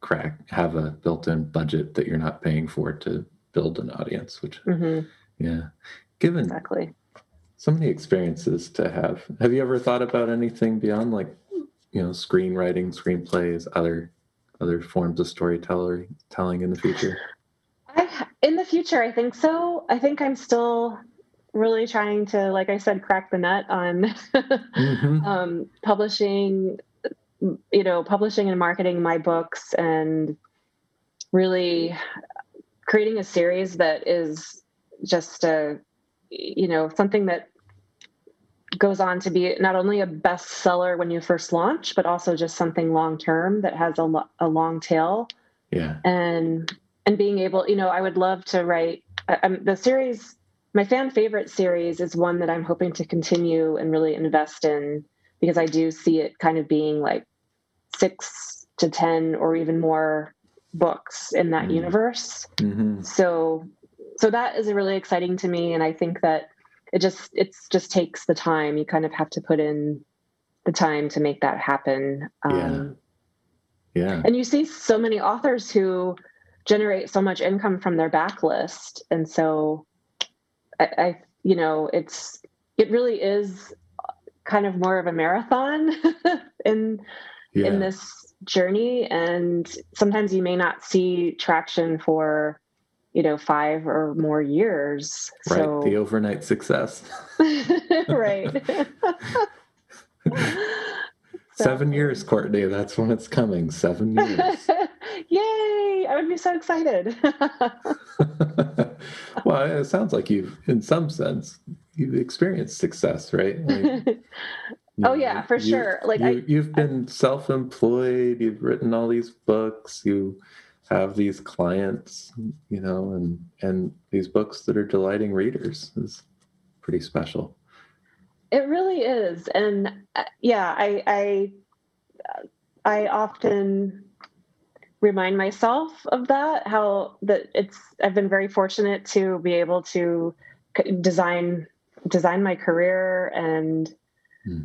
S1: crack have a built-in budget that you're not paying for to build an audience. Which mm-hmm. yeah, given
S2: exactly
S1: so many experiences to have. Have you ever thought about anything beyond like you know screenwriting, screenplays, other other forms of storytelling telling in the future?
S2: I, in the future, I think so. I think I'm still really trying to, like I said, crack the nut on mm-hmm. um, publishing, you know, publishing and marketing my books and really creating a series that is just a, you know, something that goes on to be not only a bestseller when you first launch, but also just something long term that has a, lo- a long tail.
S1: Yeah.
S2: And and being able, you know, I would love to write um, the series my fan favorite series is one that I'm hoping to continue and really invest in because I do see it kind of being like six to 10 or even more books in that mm-hmm. universe. Mm-hmm. So, so that is really exciting to me. And I think that it just, it's just takes the time. You kind of have to put in the time to make that happen.
S1: Um, yeah. Yeah.
S2: And you see so many authors who generate so much income from their backlist. And so, I, I you know, it's it really is kind of more of a marathon in yeah. in this journey and sometimes you may not see traction for you know five or more years.
S1: Right so... the overnight success.
S2: Right.
S1: Seven years courtney that's when it's coming seven years.
S2: Yay i would be so excited.
S1: Well it sounds like you've in some sense you've experienced success right? Like,
S2: you oh yeah, for sure. Like
S1: you, have been I, self-employed. You've written all these books. You have these clients, you know, and and these books that are delighting readers is pretty special.
S2: It really is, and uh, yeah, I I I often remind myself of that. How that it's I've been very fortunate to be able to design design my career and. Hmm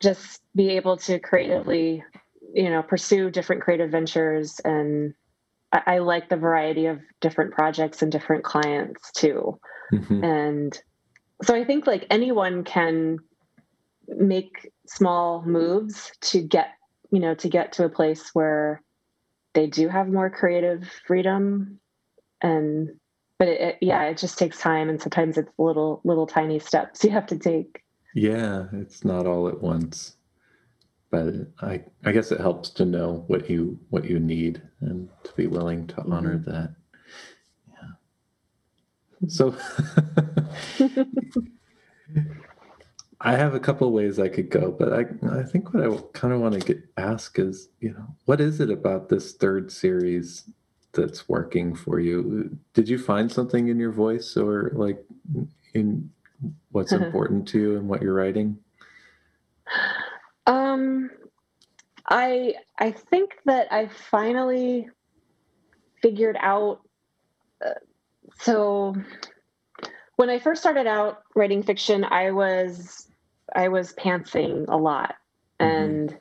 S2: just be able to creatively you know pursue different creative ventures. And I, I like the variety of different projects and different clients too. Mm-hmm. and so i think like anyone can make small moves to get you know to get to a place where they do have more creative freedom. And but it, it, yeah it just takes time. And sometimes it's little little tiny steps you have to take
S1: yeah, it's not all at once. But I I guess it helps to know what you what you need and to be willing to honor mm-hmm. that. Yeah. So I have a couple ways I could go, but I I think what I kind of want to get ask is, you know, what is it about this third series that's working for you? Did you find something in your voice or like in what's important to you and what you're writing?
S2: Um, I I think that I finally figured out. Uh, so when I first started out writing fiction, I was I was pantsing a lot mm-hmm. and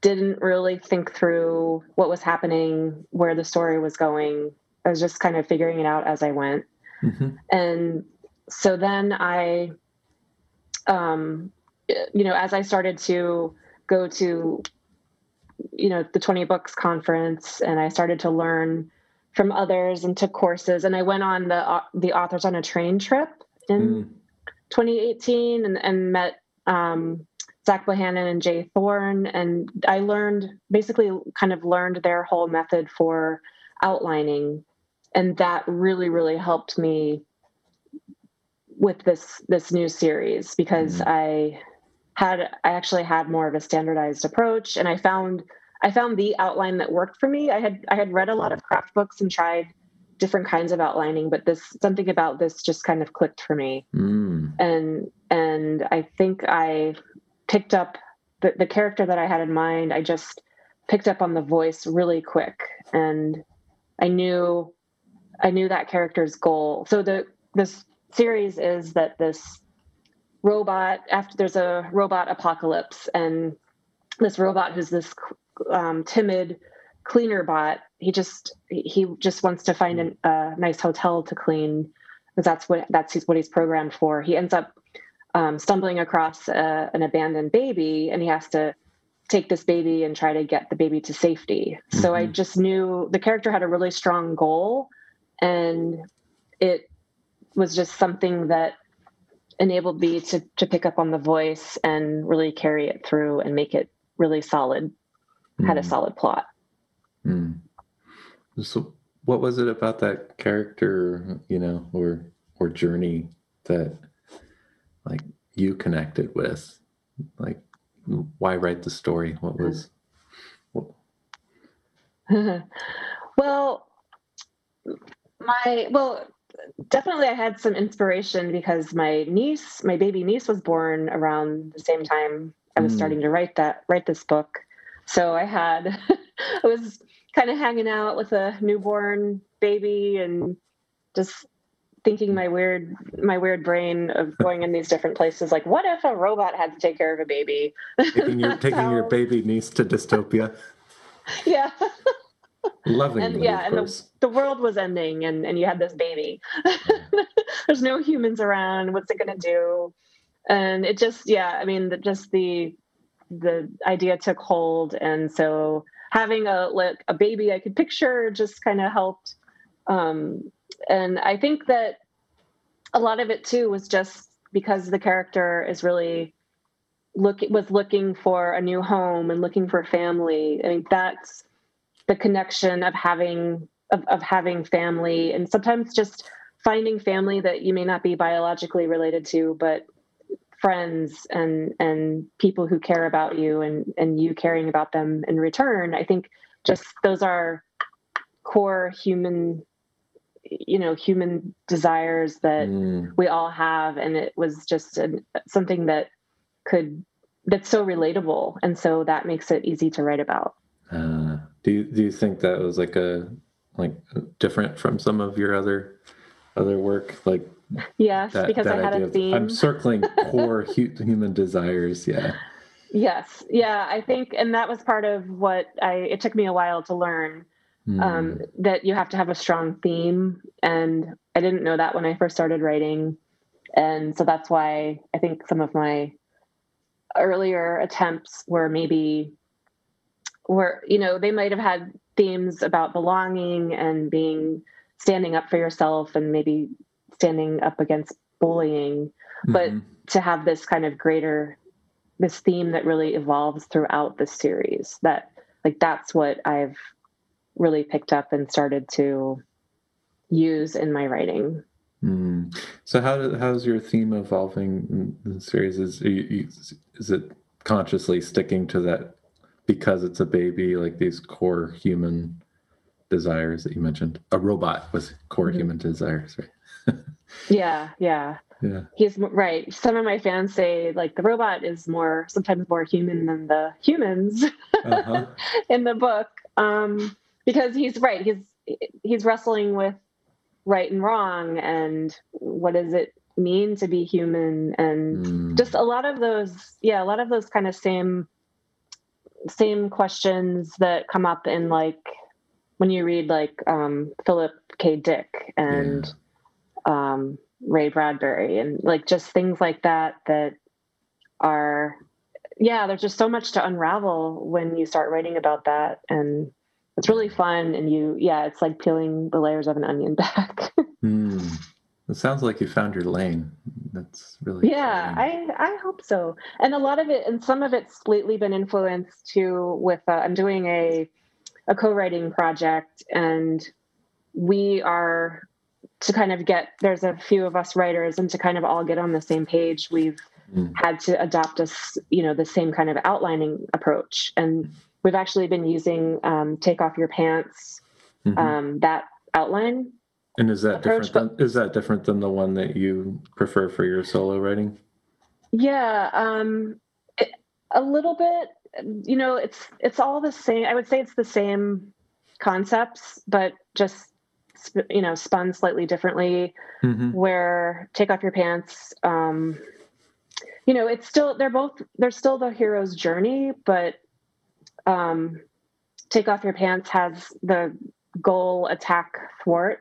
S2: didn't really think through what was happening, where the story was going. I was just kind of figuring it out as I went. Mm-hmm. And so then I, um, you know, as I started to go to, you know, the 20 books conference and I started to learn from others and took courses and I went on the, uh, the authors on a train trip in mm. 2018 and, and met, um, Zach Bohannon and J. Thorn. And I learned basically kind of learned their whole method for outlining. And that really, really helped me with this this new series because mm-hmm. I had I actually had more of a standardized approach and I found I found the outline that worked for me. I had I had read a lot of craft books and tried different kinds of outlining, but this something about this just kind of clicked for me. Mm. And and I think I picked up the, the character that I had in mind. I just picked up on the voice really quick and I knew I knew that character's goal. So the this series is that this robot after there's a robot apocalypse and this robot who's this um, timid cleaner bot he just he just wants to find an, a nice hotel to clean because that's what that's what he's programmed for he ends up um, stumbling across a, an abandoned baby and he has to take this baby and try to get the baby to safety mm-hmm. so i mm-hmm. just knew the character had a really strong goal and it was just something that enabled me to to pick up on the voice and really carry it through and make it really solid mm. had a hmm. solid plot
S1: mm. so what was it about that character you know or or journey that like you connected with like why write the story what was what...
S2: well my well definitely I had some inspiration because my niece, my baby niece was born around the same time I was mm. starting to write that write this book. So I had I was kind of hanging out with a newborn baby and just thinking my weird my weird brain of going in these different places like what if a robot had to take care of a baby
S1: taking your taking how... your baby niece to dystopia
S2: yeah
S1: Loving
S2: and yeah, and the, the, world was ending, and and you had this baby. There's no humans around. What's it gonna do? And it just, yeah, I mean, the, just the the idea took hold, and so having a like a baby I could picture just kind of helped. Um, and I think that a lot of it too was just because the character is really look was looking for a new home and looking for family. I mean, that's the connection of having of, of having family and sometimes just finding family that you may not be biologically related to, but friends and and people who care about you and and you caring about them in return. I think just those are core human you know human desires that mm. we all have and it was just a, something that could that's so relatable and so that makes it easy to write about
S1: uh, do you do you think that was like a like different from some of your other other work? Like
S2: yes that, because that i had a theme
S1: i'm circling core human desires yeah.
S2: Yes yeah i think and that was part of what i it took me a while to learn mm. um, that you have to have a strong theme and i didn't know that when i first started writing and so that's why i think some of my earlier attempts were maybe were you know they might have had themes about belonging and being standing up for yourself and maybe standing up against bullying mm-hmm. but to have this kind of greater this theme that really evolves throughout the series that like that's what i've really picked up and started to use in my writing
S1: mm. so how how's your theme evolving in the series is is it consciously sticking to that because it's a baby, like these core human desires that you mentioned. A robot with core mm-hmm. human desires, right?
S2: yeah, yeah.
S1: Yeah.
S2: He's right. Some of my fans say like the robot is more sometimes more human than the humans uh-huh. in the book. Um, because he's right. He's he's wrestling with right and wrong and what does it mean to be human and mm. just a lot of those yeah, a lot of those kind of same same questions that come up in like when you read like um, Philip K. Dick and yeah. um, Ray Bradbury and like just things like that that are yeah there's just so much to unravel when you start writing about that and it's really fun and you yeah it's like peeling the layers of an onion back
S1: mm. It sounds like you found your lane. That's really
S2: yeah. I I hope so. And a lot of it, and some of it's lately been influenced too. With uh, I'm doing a a co-writing project, and we are to kind of get there's a few of us writers, and to kind of all get on the same page. We've mm. had to adopt a you know the same kind of outlining approach, and we've actually been using um, take off your pants mm-hmm. um, that outline
S1: and is that approach, different? Than, is that different than the one that you prefer for your solo writing?
S2: Yeah, um, it, a little bit. You know, it's it's all the same. I would say it's the same concepts, but just you know spun slightly differently. Mm-hmm. Where take off your pants. Um, you know, it's still they're both they're still the hero's journey, but um, take off your pants has the goal attack thwart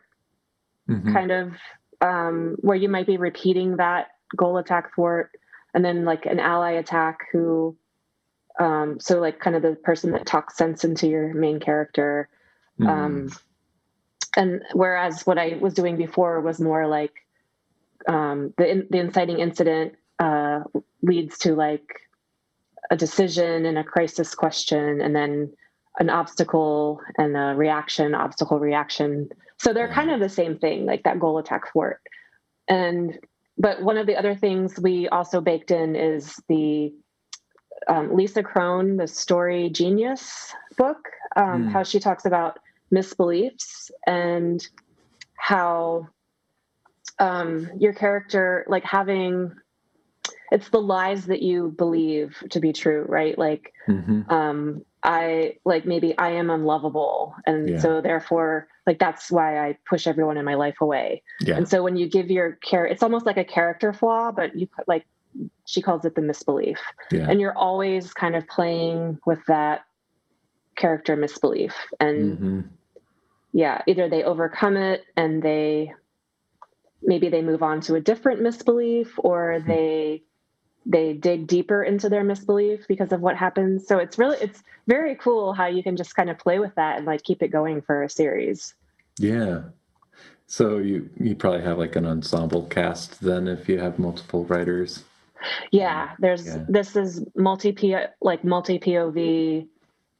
S2: mm-hmm. kind of um, where you might be repeating that goal attack thwart and then like an ally attack who um, so like kind of the person that talks sense into your main character mm. um, and whereas what i was doing before was more like um, the, in, the inciting incident uh, leads to like a decision and a crisis question and then an obstacle and a reaction obstacle reaction so they're kind of the same thing, like that goal attack thwart. And but one of the other things we also baked in is the um, Lisa Cron, the story genius book, um, mm. how she talks about misbeliefs and how um, your character, like having, it's the lies that you believe to be true, right? Like, mm-hmm. I like maybe I am unlovable, and yeah. so therefore like that's why I push everyone in my life away. Yeah. And so when you give your care, it's almost like a character flaw, but you like she calls it the misbelief. Yeah. And you're always kind of playing with that character misbelief. And mm-hmm. yeah, either they overcome it and they maybe they move on to a different misbelief or mm-hmm. they they dig deeper into their misbelief because of what happens. So it's really it's very cool how you can just kind of play with that and like keep it going for a series.
S1: Yeah. So you you probably have like an ensemble cast then if you have multiple writers.
S2: Yeah, there's yeah. this is multi P like multi POV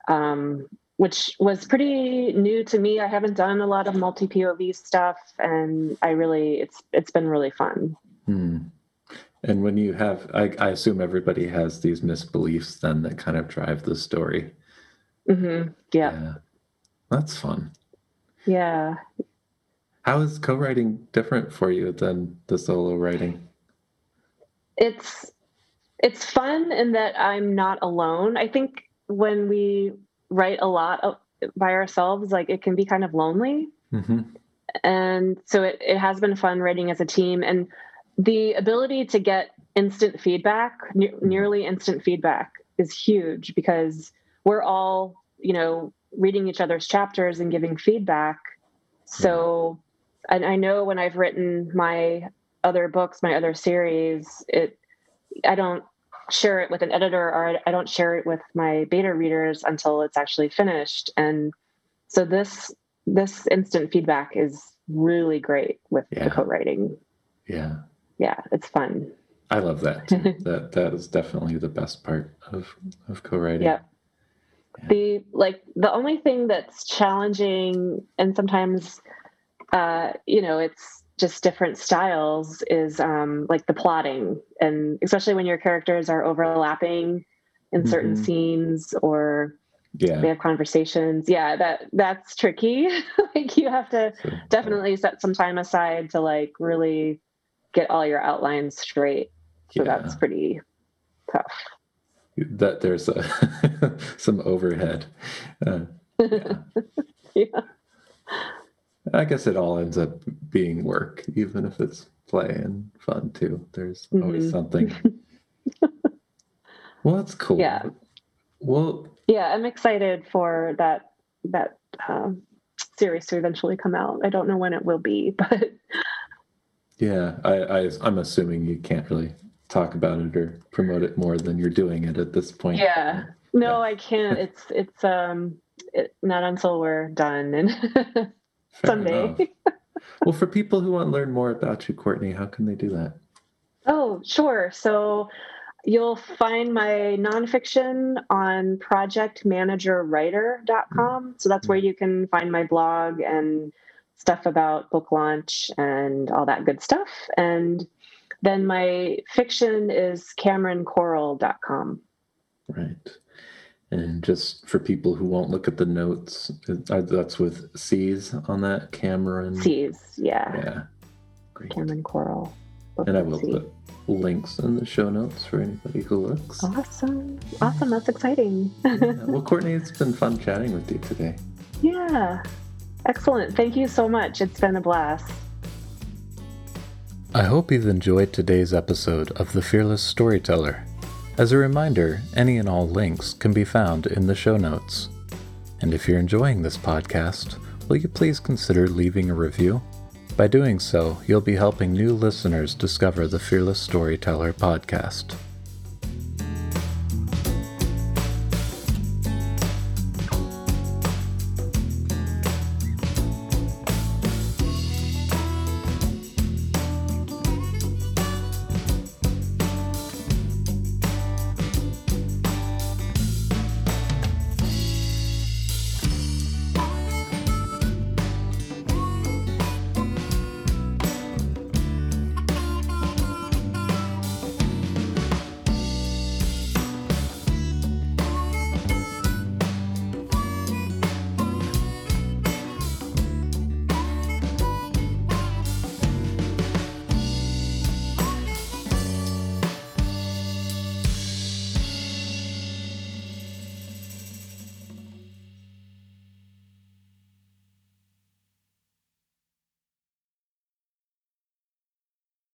S2: um which was pretty new to me. I haven't done a lot of multi POV stuff and I really it's it's been really fun.
S1: Hmm. And when you have, I, I, assume everybody has these misbeliefs then that kind of drive the story.
S2: Mm-hmm. Yeah. yeah.
S1: That's fun.
S2: Yeah.
S1: How is co writing different for you than the solo writing?
S2: It's it's fun in that I'm not alone. I think when we write a lot by ourselves, like it can be kind of lonely. Mm-hmm. And so it, it has been fun writing as a team. And the ability to get instant feedback, ne- mm-hmm. nearly instant feedback, is huge because we're all, you know, reading each other's chapters and giving feedback. So, and I know when I've written my other books, my other series, it, I don't share it with an editor or I don't share it with my beta readers until it's actually finished. And so this this instant feedback is really great with yeah. the co-writing.
S1: Yeah
S2: yeah, it's fun.
S1: I love that. that that is definitely the best part of of co-writing.
S2: Yeah. yeah. The like the only thing that's challenging and sometimes uh you know it's just different styles is um like the plotting and especially when your characters are overlapping in certain mm-hmm. scenes or yeah they have conversations yeah that that's tricky like you have to so, definitely set some time aside to like really get all your outlines straight. So yeah. that's pretty tough.
S1: That there's a, some overhead. Uh, yeah. yeah. I guess it all ends up being work, even if it's play and fun too. There's mm-hmm. always something. well, that's cool.
S2: Yeah.
S1: Well.
S2: Yeah, I'm excited for that that um, series to eventually come out. I don't know when it will be, but
S1: yeah, I, I I'm assuming you can't really talk about it or promote it more than you're doing it at this point.
S2: Yeah. No, yeah. I can't. It's it's um it, not until we're done and someday.
S1: well, for people who want to learn more about you, Courtney, how can they do that?
S2: Oh, sure. So you'll find my nonfiction on projectmanagerwriter.com. So that's where mm-hmm. you can find my blog and stuff about book launch and all that good stuff. And then my fiction is CameronCoral.com.
S1: Right. And just for people who won't look at the notes, uh, that's with C's on that. Cameron.
S2: C's, yeah.
S1: Yeah.
S2: Great. Cameron Coral.
S1: And I will C. put links in the show notes for anybody who looks.
S2: Awesome. Awesome. That's exciting.
S1: yeah. Well, Courtney, it's been fun chatting with you today.
S2: Yeah. Excellent. Thank you so much. It's been a blast.
S1: I hope you've enjoyed today's episode of The Fearless Storyteller. As a reminder, any and all links can be found in the show notes. And if you're enjoying this podcast, will you please consider leaving a review? By doing so, you'll be helping new listeners discover the Fearless Storyteller podcast.